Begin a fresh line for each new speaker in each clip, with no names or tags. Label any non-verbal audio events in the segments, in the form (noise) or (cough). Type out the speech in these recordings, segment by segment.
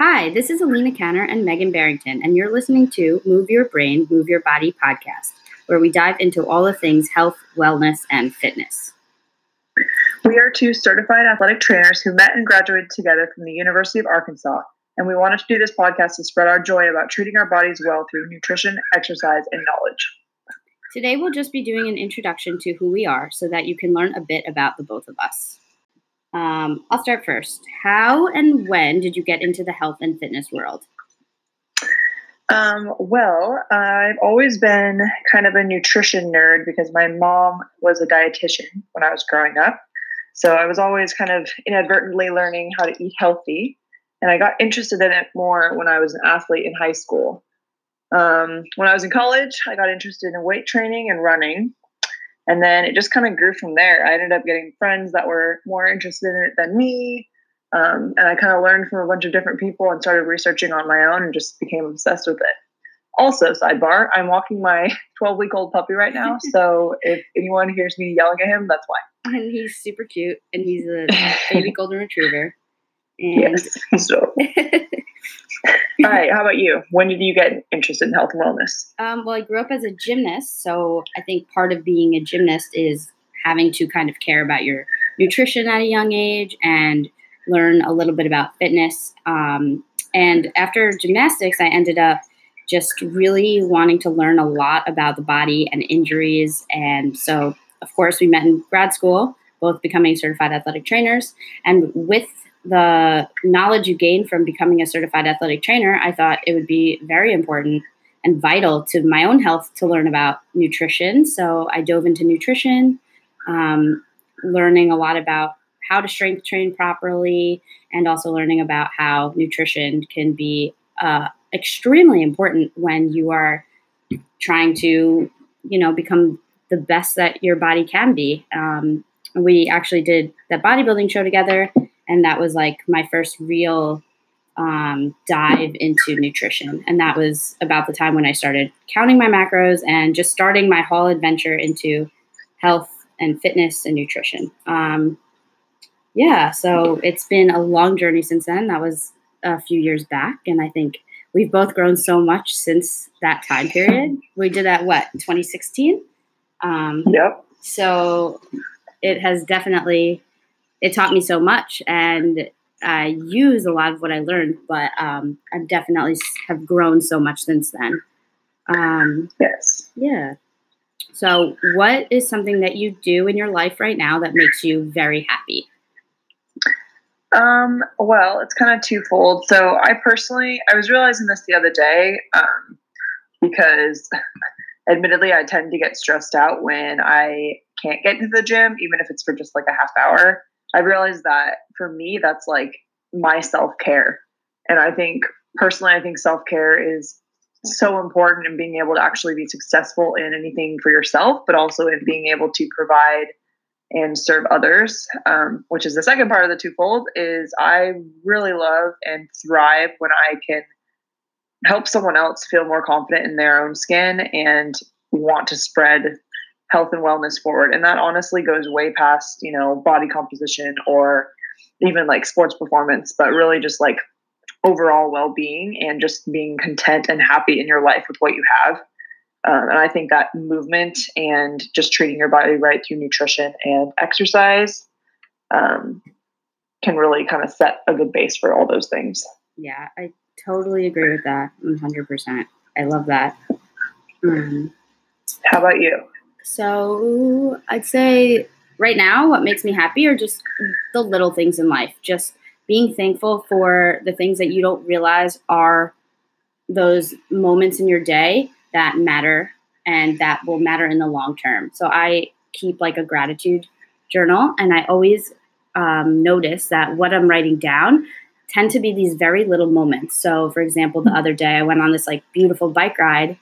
Hi, this is Alina Canner and Megan Barrington, and you're listening to Move Your Brain, Move Your Body podcast, where we dive into all the things health, wellness, and fitness.
We are two certified athletic trainers who met and graduated together from the University of Arkansas, and we wanted to do this podcast to spread our joy about treating our bodies well through nutrition, exercise, and knowledge.
Today, we'll just be doing an introduction to who we are so that you can learn a bit about the both of us. Um, I'll start first. How and when did you get into the health and fitness world?
Um, well, I've always been kind of a nutrition nerd because my mom was a dietitian when I was growing up. So I was always kind of inadvertently learning how to eat healthy. And I got interested in it more when I was an athlete in high school. Um, when I was in college, I got interested in weight training and running. And then it just kind of grew from there. I ended up getting friends that were more interested in it than me. Um, and I kind of learned from a bunch of different people and started researching on my own and just became obsessed with it. Also, sidebar, I'm walking my (laughs) 12 week old puppy right now. (laughs) So if anyone hears me yelling at him, that's why.
And he's super cute, and he's a (laughs) baby golden retriever. And
Yes. So, (laughs) all right. How about you? When did you get interested in health and wellness?
Um, well, I grew up as a gymnast, so I think part of being a gymnast is having to kind of care about your nutrition at a young age and learn a little bit about fitness. Um, and after gymnastics, I ended up just really wanting to learn a lot about the body and injuries. And so, of course, we met in grad school, both becoming certified athletic trainers. And with the knowledge you gain from becoming a certified athletic trainer, I thought it would be very important and vital to my own health to learn about nutrition. So I dove into nutrition, um, learning a lot about how to strength train properly, and also learning about how nutrition can be uh, extremely important when you are trying to, you know, become the best that your body can be. Um, we actually did that bodybuilding show together, and that was like my first real um, dive into nutrition. And that was about the time when I started counting my macros and just starting my whole adventure into health and fitness and nutrition. Um, yeah, so it's been a long journey since then. That was a few years back, and I think we've both grown so much since that time period. We did that what 2016. Um,
Yep.
so it has definitely it taught me so much and i use a lot of what i learned but um, i've definitely have grown so much since then um,
Yes.
yeah so what is something that you do in your life right now that makes you very happy
Um, well, it's kind of twofold. So I personally, I was realizing this the other day um, because (laughs) admittedly, I tend to get stressed out when I can't get to the gym, even if it's for just like a half hour. I realized that for me, that's like my self care. And I think personally, I think self care is so important in being able to actually be successful in anything for yourself, but also in being able to provide and serve others um, which is the second part of the twofold is i really love and thrive when i can help someone else feel more confident in their own skin and want to spread health and wellness forward and that honestly goes way past you know body composition or even like sports performance but really just like overall well-being and just being content and happy in your life with what you have um, and I think that movement and just treating your body right through nutrition and exercise um, can really kind of set a good base for all those things.
yeah i totally agree with that 100% i love that um,
How about you?
So I'd say right now, what makes me happy are just the little things in life. Just being thankful for the things that you don't realize are those moments in your day that matter and that will matter in the long term. So I keep like a gratitude journal and I always um, notice that what I'm writing down tend to be these very little moments. So, for example, the other day I went on this like beautiful bike ride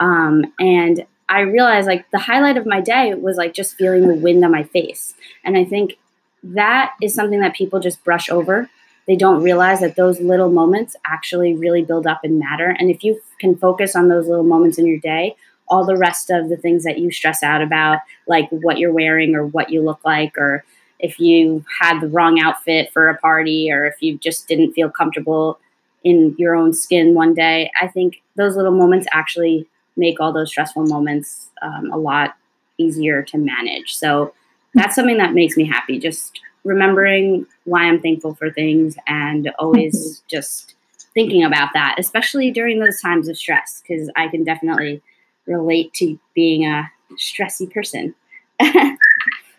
um, and I realized like the highlight of my day was like just feeling the wind on my face. And I think that is something that people just brush over. They don't realize that those little moments actually really build up and matter. And if you can focus on those little moments in your day all the rest of the things that you stress out about, like what you're wearing or what you look like, or if you had the wrong outfit for a party, or if you just didn't feel comfortable in your own skin one day. I think those little moments actually make all those stressful moments um, a lot easier to manage. So that's something that makes me happy. Just remembering why I'm thankful for things and always mm-hmm. just thinking about that, especially during those times of stress, because I can definitely relate to being a stressy person.
yeah.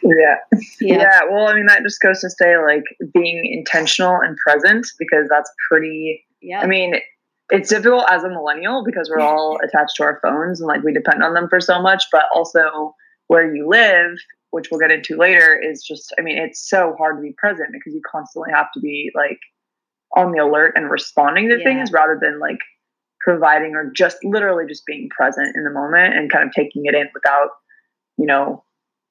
(laughs) yeah. Yeah. Well, I mean, that just goes to say like being intentional and present because that's pretty, yeah. I mean, it's difficult as a millennial because we're all attached to our phones and like we depend on them for so much, but also where you live, which we'll get into later, is just, I mean, it's so hard to be present because you constantly have to be like on the alert and responding to yeah. things rather than like providing or just literally just being present in the moment and kind of taking it in without, you know,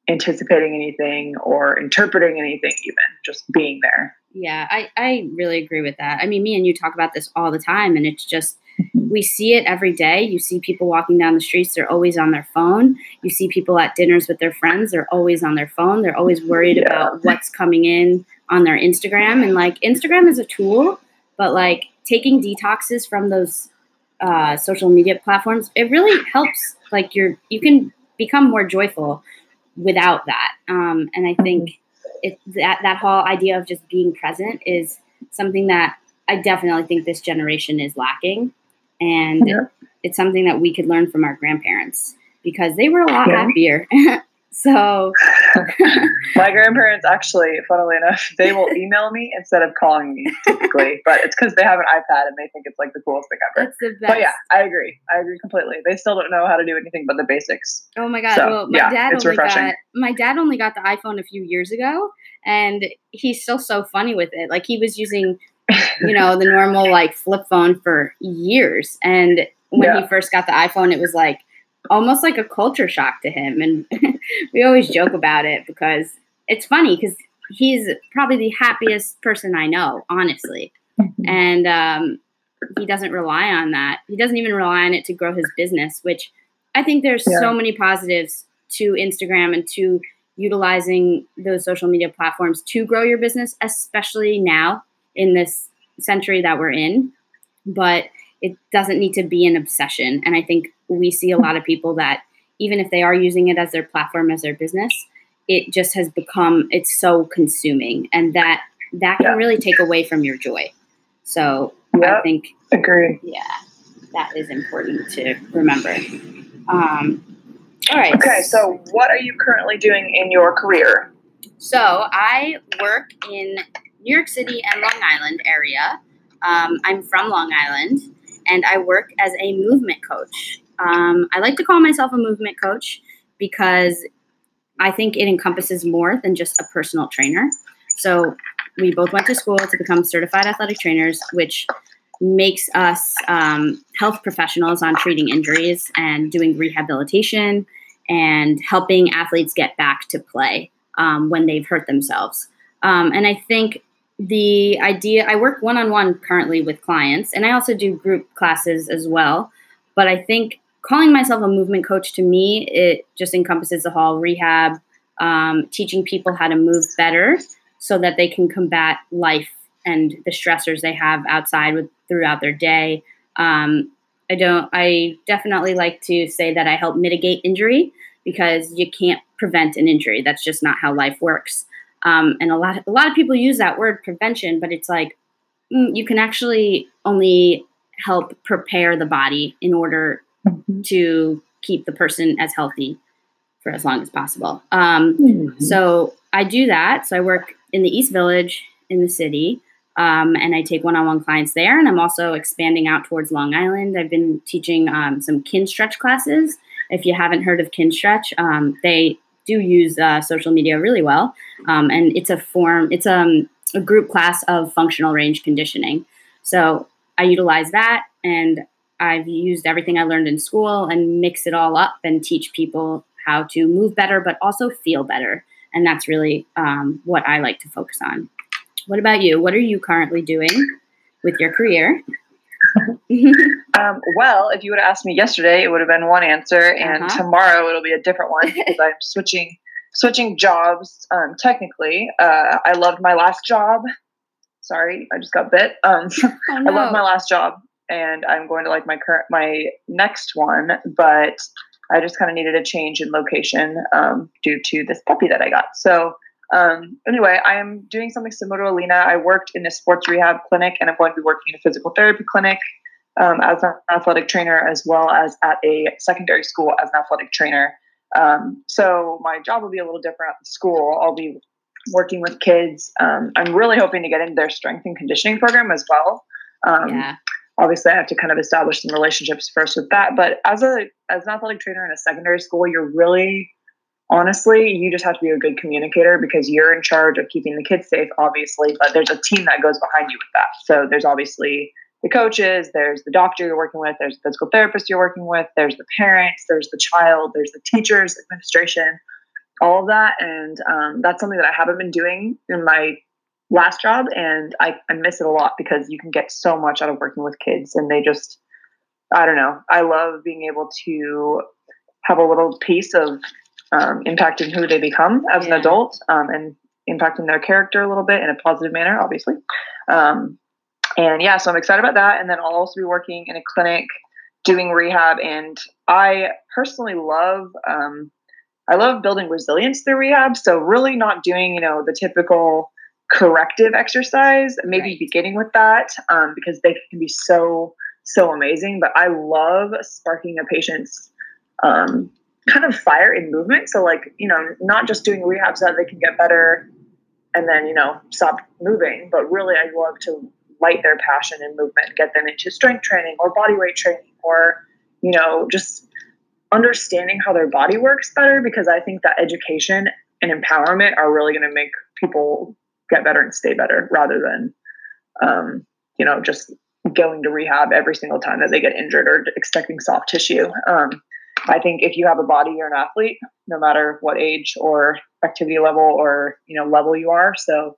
anticipating anything or interpreting anything even just being there.
Yeah I, I really agree with that. I mean me and you talk about this all the time and it's just (laughs) we see it every day. You see people walking down the streets they're always on their phone. You see people at dinners with their friends they're always on their phone. They're always worried yeah. about what's coming in on their instagram. And like instagram is a tool but like taking detoxes from those uh, social media platforms it really helps like you're you can become more joyful without that. Um, and I think it, that that whole idea of just being present is something that I definitely think this generation is lacking, and yeah. it's something that we could learn from our grandparents because they were a lot yeah. happier. (laughs) So (laughs)
my grandparents actually, funnily enough, they will email me instead of calling me typically, (laughs) but it's because they have an iPad and they think it's like the coolest thing ever.
That's the best.
But yeah, I agree. I agree completely. They still don't know how to do anything but the basics.
Oh my god! So, well, my yeah, dad only refreshing. got my dad only got the iPhone a few years ago, and he's still so funny with it. Like he was using, you know, the normal like flip phone for years, and when yeah. he first got the iPhone, it was like almost like a culture shock to him. And (laughs) we always joke about it because it's funny because he's probably the happiest person I know, honestly. (laughs) And um, he doesn't rely on that. He doesn't even rely on it to grow his business, which I think there's yeah. so many positives to Instagram and to utilizing those social media platforms to grow your business, especially now in this century that we're in. But it doesn't need to be an obsession. And I think we see a lot of people that even if they are using it as their platform as their business it just has become it's so consuming and that that can yeah. really take away from your joy. So yep. i think
agree.
Yeah that is important to remember. Um, all right
okay so what are you currently doing in your career?
So i work in new york city and long island area. Um, i'm from long island and i work as a movement coach um, I like to call myself a movement coach because I think it encompasses more than just a personal trainer. So we both went to school to become certified athletic trainers, which makes us um, health professionals on treating injuries and doing rehabilitation and helping athletes get back to play um, when they've hurt themselves. Um, and I think the idea, I work one on one currently with clients, and I also do group classes as well. But I think calling myself a movement coach to me, it just encompasses the whole rehab, um, teaching people how to move better so that they can combat life and the stressors they have outside with throughout their day. Um, I don't. I definitely like to say that I help mitigate injury because you can't prevent an injury. That's just not how life works. Um, and a lot, a lot of people use that word prevention, but it's like mm, you can actually only help prepare the body in order mm-hmm. to keep the person as healthy for as long as possible. Um, mm-hmm. So I do that. So I work in the East Village in the city. Um, and I take one-on-one clients there. And I'm also expanding out towards Long Island. I've been teaching um, some Kinstretch classes. If you haven't heard of Kinstretch, um, they do use uh, social media really well, um, and it's a form. It's um, a group class of functional range conditioning. So I utilize that, and I've used everything I learned in school and mix it all up and teach people how to move better, but also feel better. And that's really um, what I like to focus on. What about you? What are you currently doing with your career? (laughs)
um, well, if you would have asked me yesterday, it would have been one answer, and uh-huh. tomorrow it'll be a different one (laughs) because I'm switching switching jobs. Um, technically, uh, I loved my last job. Sorry, I just got bit. Um, (laughs) oh, no. I love my last job, and I'm going to like my current my next one, but I just kind of needed a change in location um, due to this puppy that I got. So um, anyway, I am doing something similar to Alina. I worked in a sports rehab clinic, and I'm going to be working in a physical therapy clinic um, as an athletic trainer, as well as at a secondary school as an athletic trainer. Um, so my job will be a little different at the school. I'll be working with kids. Um, I'm really hoping to get into their strength and conditioning program as well. Um, yeah. Obviously, I have to kind of establish some relationships first with that. But as a as an athletic trainer in a secondary school, you're really honestly, you just have to be a good communicator because you're in charge of keeping the kids safe, obviously, but there's a team that goes behind you with that. So there's obviously the coaches, there's the doctor you're working with, there's the physical therapist you're working with, there's the parents, there's the child, there's the teachers, administration, all of that. And um, that's something that I haven't been doing in my last job. And I, I miss it a lot because you can get so much out of working with kids and they just, I don't know. I love being able to have a little piece of um, impacting who they become as yeah. an adult um, and impacting their character a little bit in a positive manner, obviously. Um, and yeah, so I'm excited about that. And then I'll also be working in a clinic doing rehab. And I personally love, um, I love building resilience through rehab. So really not doing, you know, the typical corrective exercise, maybe right. beginning with that um, because they can be so, so amazing. But I love sparking a patient's um, kind of fire in movement. So like, you know, not just doing rehab so that they can get better and then, you know, stop moving, but really I love to light their passion in movement, get them into strength training or body weight training or, you know, just understanding how their body works better because I think that education and empowerment are really going to make people get better and stay better rather than, um, you know, just going to rehab every single time that they get injured or expecting soft tissue. Um, I think if you have a body, you're an athlete, no matter what age or activity level or you know level you are. So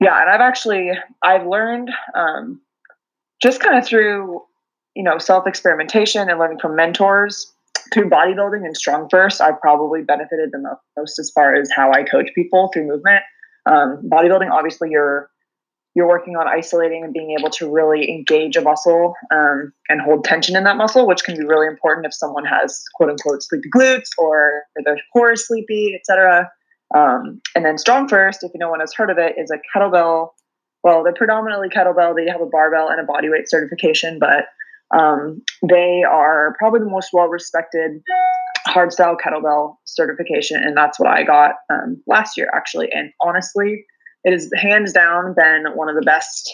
yeah, and I've actually I've learned um, just kind of through you know self experimentation and learning from mentors through bodybuilding and strong first i've probably benefited the most as far as how i coach people through movement um, bodybuilding obviously you're you're working on isolating and being able to really engage a muscle um, and hold tension in that muscle, which can be really important if someone has quote unquote sleepy glutes or their core is sleepy, etc. Um, and then Strong First, if no one has heard of it, is a kettlebell. Well, they're predominantly kettlebell. They have a barbell and a bodyweight certification, but um, they are probably the most well respected hardstyle kettlebell certification, and that's what I got um, last year actually. And honestly, it has hands down been one of the best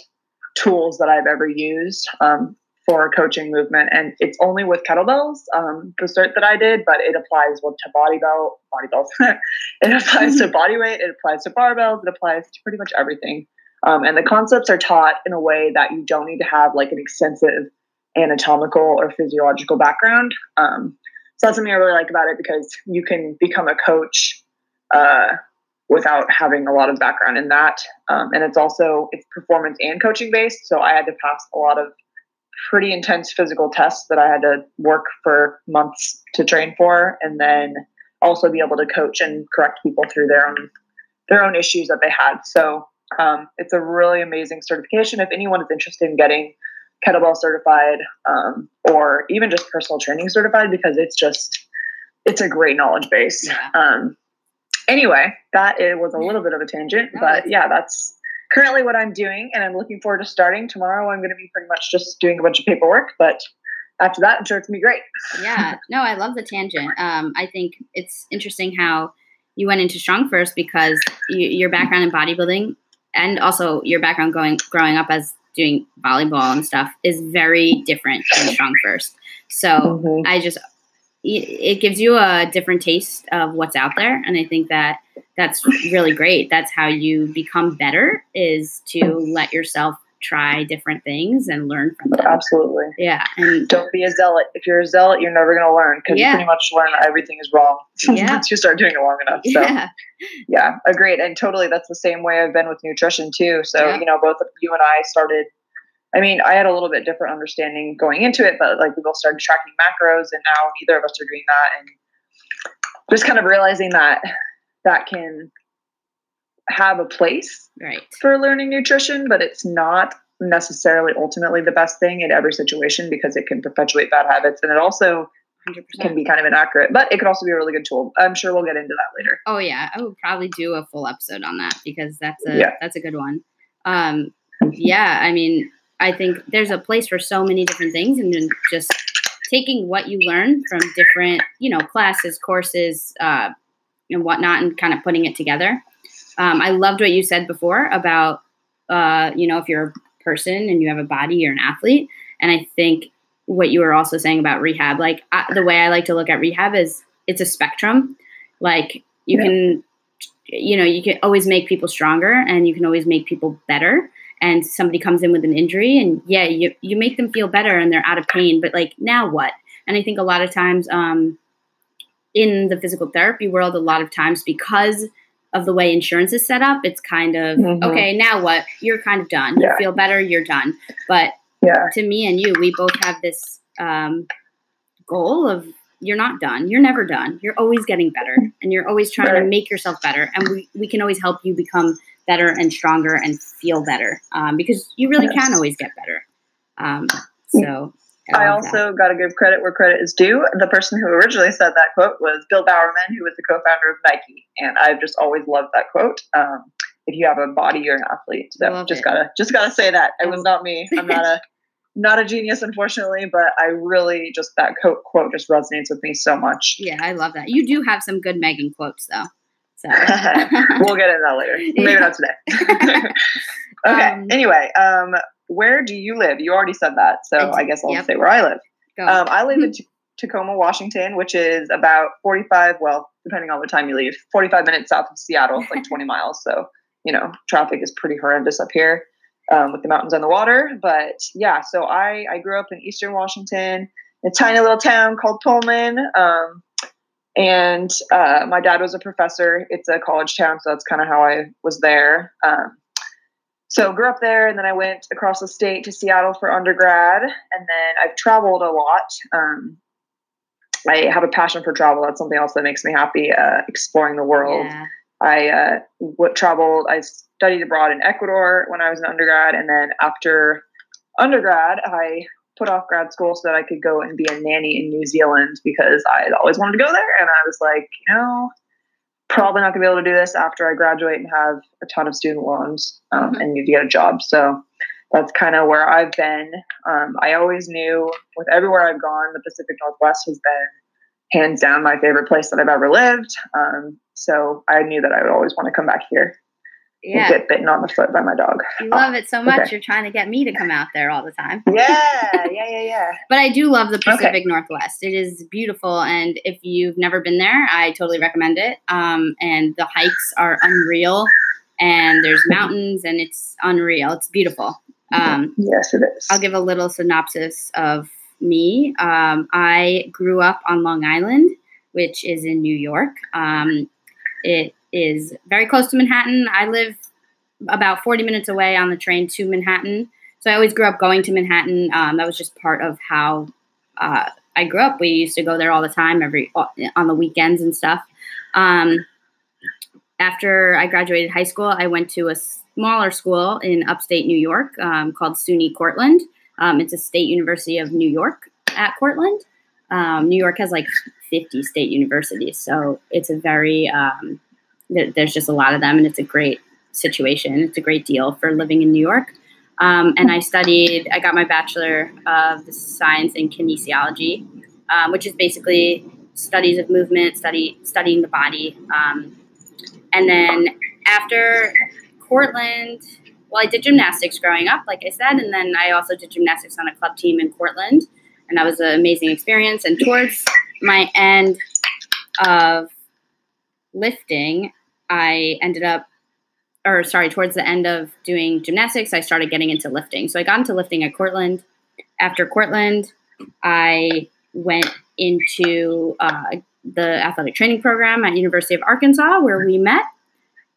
tools that I've ever used um, for coaching movement. And it's only with kettlebells, um, the cert that I did, but it applies well to body belt, body belts. (laughs) it applies to (laughs) body weight, it applies to barbells, it applies to pretty much everything. Um, and the concepts are taught in a way that you don't need to have like an extensive anatomical or physiological background. Um, so that's something I really like about it because you can become a coach uh, without having a lot of background in that. Um, and it's also it's performance and coaching based. So I had to pass a lot of pretty intense physical tests that I had to work for months to train for, and then also be able to coach and correct people through their own their own issues that they had. So um, it's a really amazing certification. If anyone is interested in getting kettlebell certified um, or even just personal training certified, because it's just it's a great knowledge base. Yeah. Um, anyway, that it was a little bit of a tangent, but yeah, that's currently what I'm doing, and I'm looking forward to starting tomorrow. I'm going to be pretty much just doing a bunch of paperwork, but after that, I'm sure it's gonna be great.
yeah, no, I love the tangent. Um, I think it's interesting how you went into strong first because you, your background in bodybuilding and also your background going growing up as doing volleyball and stuff is very different than strong first. So mm-hmm. I just it gives you a different taste of what's out there and i think that that's really great that's how you become better is to let yourself try different things and learn from them
absolutely
yeah
and don't be a zealot if you're a zealot you're never going to learn because yeah. you pretty much learn everything is wrong (laughs) yeah. once you start doing it long enough so yeah. yeah agreed and totally that's the same way i've been with nutrition too so yeah. you know both of you and i started I mean, I had a little bit different understanding going into it, but like we both started tracking macros, and now neither of us are doing that, and just kind of realizing that that can have a place
right.
for learning nutrition, but it's not necessarily ultimately the best thing in every situation because it can perpetuate bad habits, and it also 100%. can be kind of inaccurate, but it could also be a really good tool. I'm sure we'll get into that later.
Oh yeah, I would probably do a full episode on that because that's a yeah. that's a good one. Um, yeah, I mean, I think there's a place for so many different things, and then just taking what you learn from different, you know, classes, courses, uh, and whatnot, and kind of putting it together. Um, I loved what you said before about, uh, you know, if you're a person and you have a body, you're an athlete, and I think what you were also saying about rehab, like I, the way I like to look at rehab is it's a spectrum. Like you yeah. can, you know, you can always make people stronger, and you can always make people better and somebody comes in with an injury and yeah you, you make them feel better and they're out of pain but like now what and i think a lot of times um, in the physical therapy world a lot of times because of the way insurance is set up it's kind of mm-hmm. okay now what you're kind of done yeah. you feel better you're done but yeah. to me and you we both have this um, goal of you're not done you're never done you're always getting better and you're always trying right. to make yourself better and we, we can always help you become better and stronger and feel better um, because you really yes. can always get better. Um, so
I, I also got to give credit where credit is due. The person who originally said that quote was Bill Bowerman, who was the co-founder of Nike, and I've just always loved that quote. Um, if you have a body, you're an athlete. So just it. gotta just gotta say that it was not me. I'm not a (laughs) not a genius, unfortunately, but I really just that quote quote just resonates with me so much.
Yeah, I love that. You do have some good Megan quotes, though.
So (laughs) we'll get into that later. (laughs) Maybe not today. okay. Um, anyway, um, where do you live? You already said that, so I guess I'll yep. say where I live. Um, I live in T- (laughs) Tacoma, Washington, which is about 45, well, depending on what time you leave, 45 minutes south of Seattle, like (laughs) 20 miles. So, you know, traffic is pretty horrendous up here um, with the mountains and the water. But yeah, so I, I grew up in Eastern Washington, a tiny little town called Pullman. Um, and uh, my dad was a professor. It's a college town, so that's kind of how I was there. Um, so grew up there, and then I went across the state to Seattle for undergrad, and then I've traveled a lot. Um, I have a passion for travel. That's something else that makes me happy. Uh, exploring the world. Yeah. I uh, w- traveled. I studied abroad in Ecuador when I was an undergrad, and then after undergrad, I put off grad school so that I could go and be a nanny in New Zealand because I always wanted to go there. And I was like, you know, probably not gonna be able to do this after I graduate and have a ton of student loans um, mm-hmm. and need to get a job. So that's kind of where I've been. Um, I always knew with everywhere I've gone, the Pacific Northwest has been hands down my favorite place that I've ever lived. Um, so I knew that I would always want to come back here yeah. get bitten on the foot by my dog.
You love it so much. Okay. You're trying to get me to come out there all the time. (laughs)
Yeah, yeah, yeah, yeah.
but I do love the Pacific okay. Northwest. It is beautiful, and if you've never been there, I totally recommend it. Um, and the hikes are unreal, and there's (laughs) mountains, and it's unreal. It's beautiful. Um,
yes, it is.
I'll give a little synopsis of me. Um, I grew up on Long Island, which is in New York. Um, it is very close to Manhattan. I live about 40 minutes away on the train to Manhattan. So I always grew up going to Manhattan. Um, that was just part of how uh, I grew up. We used to go there all the time, every on the weekends and stuff. Um, after I graduated high school, I went to a smaller school in upstate New York um, called SUNY Cortland. Um, it's a state university of New York at Cortland. Um, New York has like 50 state universities, so it's a very um, there's just a lot of them, and it's a great situation. It's a great deal for living in New York. Um, and I studied, I got my Bachelor of Science in Kinesiology, um, which is basically studies of movement, study studying the body. Um, and then after Cortland, well, I did gymnastics growing up, like I said, and then I also did gymnastics on a club team in Cortland, and that was an amazing experience. And towards my end of lifting, I ended up, or sorry, towards the end of doing gymnastics, I started getting into lifting. So I got into lifting at Cortland. After Cortland, I went into uh, the athletic training program at University of Arkansas, where we met.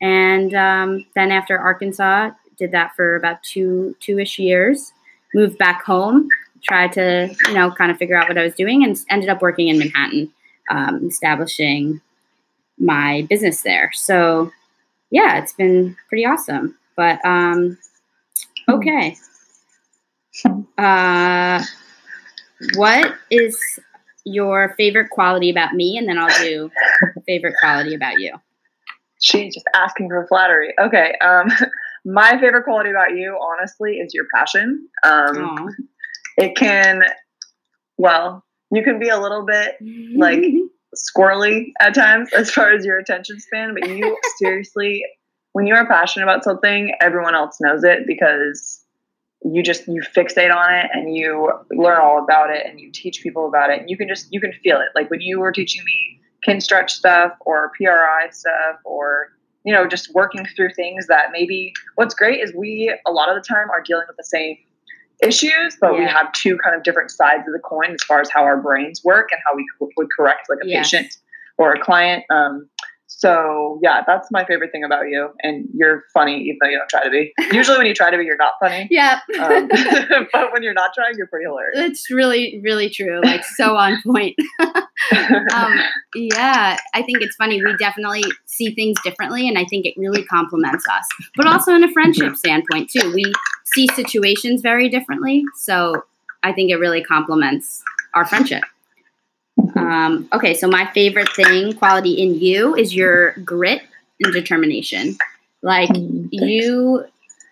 And um, then after Arkansas, did that for about two two ish years. moved back home, tried to, you know, kind of figure out what I was doing and ended up working in Manhattan, um, establishing my business there. So, yeah, it's been pretty awesome. But, um, okay. Uh, what is your favorite quality about me? And then I'll do favorite quality about you.
She's just asking for flattery. Okay. Um, (laughs) my favorite quality about you, honestly, is your passion. Um, it can, well, you can be a little bit like (laughs) squirrely at times as far as your attention span, but you (laughs) seriously, when you are passionate about something, everyone else knows it because you just you fixate on it and you learn all about it and you teach people about it. and You can just you can feel it. Like when you were teaching me Kinstretch stuff or PRI stuff or you know just working through things that maybe what's great is we a lot of the time are dealing with the same issues but yeah. we have two kind of different sides of the coin as far as how our brains work and how we would correct like a patient or a client um, so yeah, that's my favorite thing about you. And you're funny, even though you don't try to be. Usually, when you try to be, you're not funny. (laughs)
Yeah.
um, (laughs) (laughs) but when you're not trying, you're pretty hilarious.
It's really, really true. Like so on point. um, yeah, I think it's funny. We definitely see things differently, and I think it really complements us. But also in a friendship standpoint too, we see situations very differently. So I think it really complements our friendship. Um, okay, so my favorite thing, quality in you, is your grit and determination. Like mm, you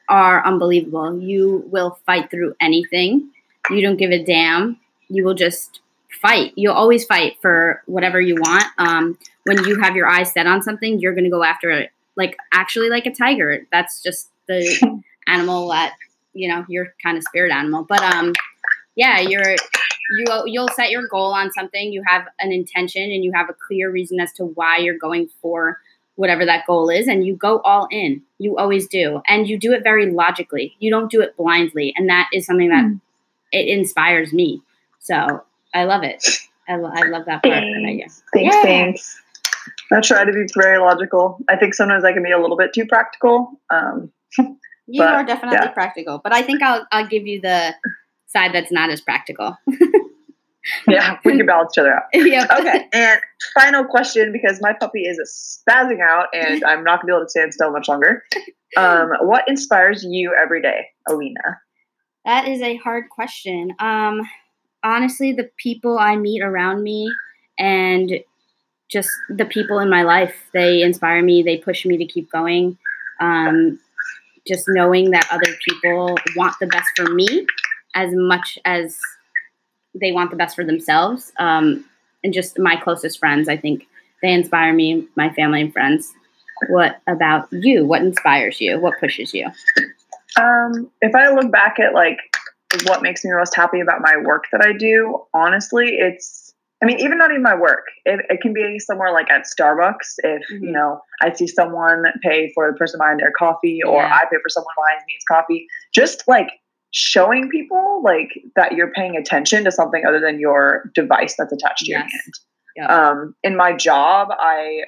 are unbelievable. You will fight through anything. You don't give a damn. You will just fight. You'll always fight for whatever you want. Um, when you have your eyes set on something, you're going to go after it. Like actually, like a tiger. That's just the (laughs) animal that you know. You're kind of spirit animal, but um, yeah, you're you you'll set your goal on something you have an intention and you have a clear reason as to why you're going for whatever that goal is and you go all in. You always do and you do it very logically. You don't do it blindly and that is something that mm. it inspires me. So i love it. I, lo- I love that part
thanks, thanks, yeah. thanks i try to be very logical. I think sometimes i can be a little bit too practical um, (laughs)
you but, are definitely yeah. practical but i think i'll i'll give you the side that's not as practical. (laughs)
yeah, we can balance each other out. (laughs) yep. Okay, and final question because my puppy is spazzing out and (laughs) I'm not gonna be able to stand still much longer. Um, what inspires you every day, Alina?
That is a hard question. Um, honestly, the people I meet around me and just the people in my life, they inspire me. They push me to keep going. Um, just knowing that other people want the best for me as much as they want the best for themselves. Um, and just my closest friends, I think they inspire me, my family and friends. What about you? What inspires you? What pushes you?
Um, if I look back at like what makes me most happy about my work that I do, honestly, it's I mean, even not even my work. It, it can be somewhere like at Starbucks. If mm-hmm. you know, I see someone pay for the person buying their coffee, or yeah. I pay for someone buying needs coffee. Just like showing people like that you're paying attention to something other than your device that's attached to yes. your hand. Yeah. Um, in my job, I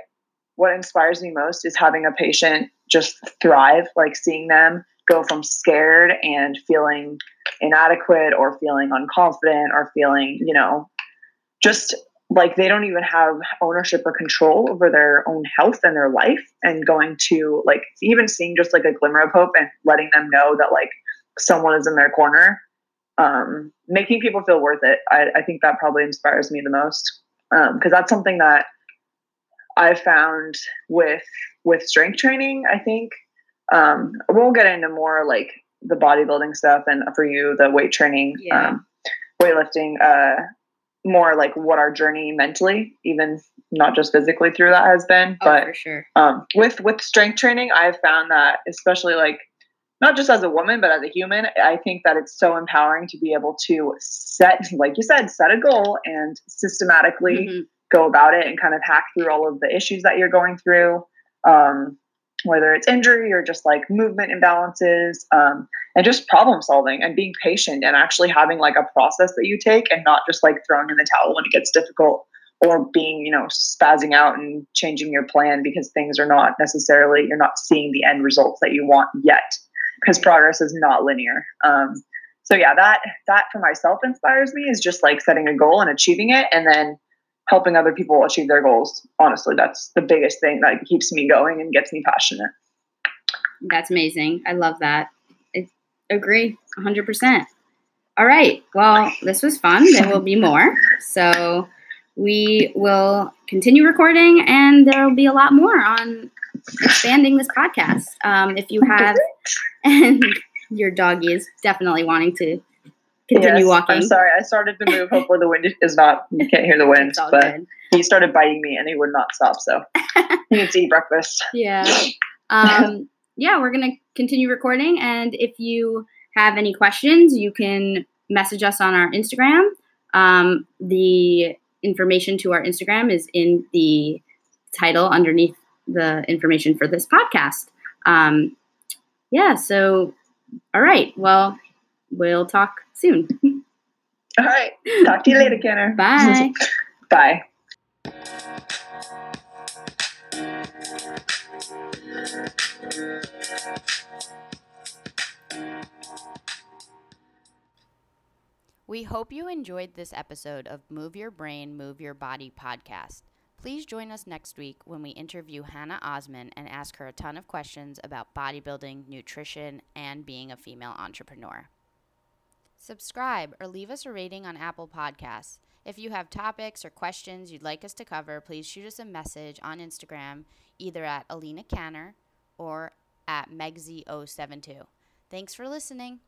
what inspires me most is having a patient just thrive, like seeing them go from scared and feeling inadequate or feeling unconfident or feeling, you know, just like they don't even have ownership or control over their own health and their life and going to like even seeing just like a glimmer of hope and letting them know that like someone is in their corner. Um, making people feel worth it. I, I, think that probably inspires me the most because um, that's something that I found with with strength training. I think um, we'll get into more like the bodybuilding stuff and for you the weight training, yeah. um, weightlifting. Uh, more like what our journey mentally, even not just physically through that has been,
oh,
but
sure.
um, with with strength training, I've found that especially like not just as a woman, but as a human, I think that it's so empowering to be able to set, like you said, set a goal and systematically mm-hmm. go about it and kind of hack through all of the issues that you're going through. Um, whether it's injury or just like movement imbalances um, and just problem solving and being patient and actually having like a process that you take and not just like throwing in the towel when it gets difficult or being you know spazzing out and changing your plan because things are not necessarily you're not seeing the end results that you want yet because progress is not linear. Um, so yeah, that that for myself inspires me is just like setting a goal and achieving it, and then helping other people achieve their goals. Honestly, that's the biggest thing that keeps me going and gets me passionate.
That's amazing. I love that. I agree 100%. All right. Well, this was fun. There will be more. So we will continue recording and there will be a lot more on expanding this podcast. Um, if you have, (laughs) and your doggy is definitely wanting to continue yes, walking.
I'm sorry. I started to move. Hopefully the wind is not, you can't hear the wind, (laughs) but good. he started biting me and he would not stop. So (laughs) he needs to eat breakfast.
Yeah. Um, yeah, we're going to continue recording. And if you have any questions, you can message us on our Instagram. Um, the information to our Instagram is in the title underneath the information for this podcast. Um, yeah, so, all right. Well, we'll talk soon. (laughs)
All right. Talk to you later, Kenner. (laughs)
Bye. (laughs)
Bye.
We hope you enjoyed this episode of Move Your Brain, Move Your Body podcast. Please join us next week when we interview Hannah Osman and ask her a ton of questions about bodybuilding, nutrition, and being a female entrepreneur. Subscribe or leave us a rating on Apple Podcasts. If you have topics or questions you'd like us to cover, please shoot us a message on Instagram, either at Alina Canner or at Megzy072. Thanks for listening.